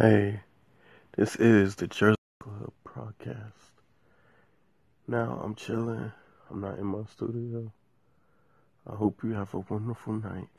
Hey, this is the Jersey Club podcast. Now I'm chilling. I'm not in my studio. I hope you have a wonderful night.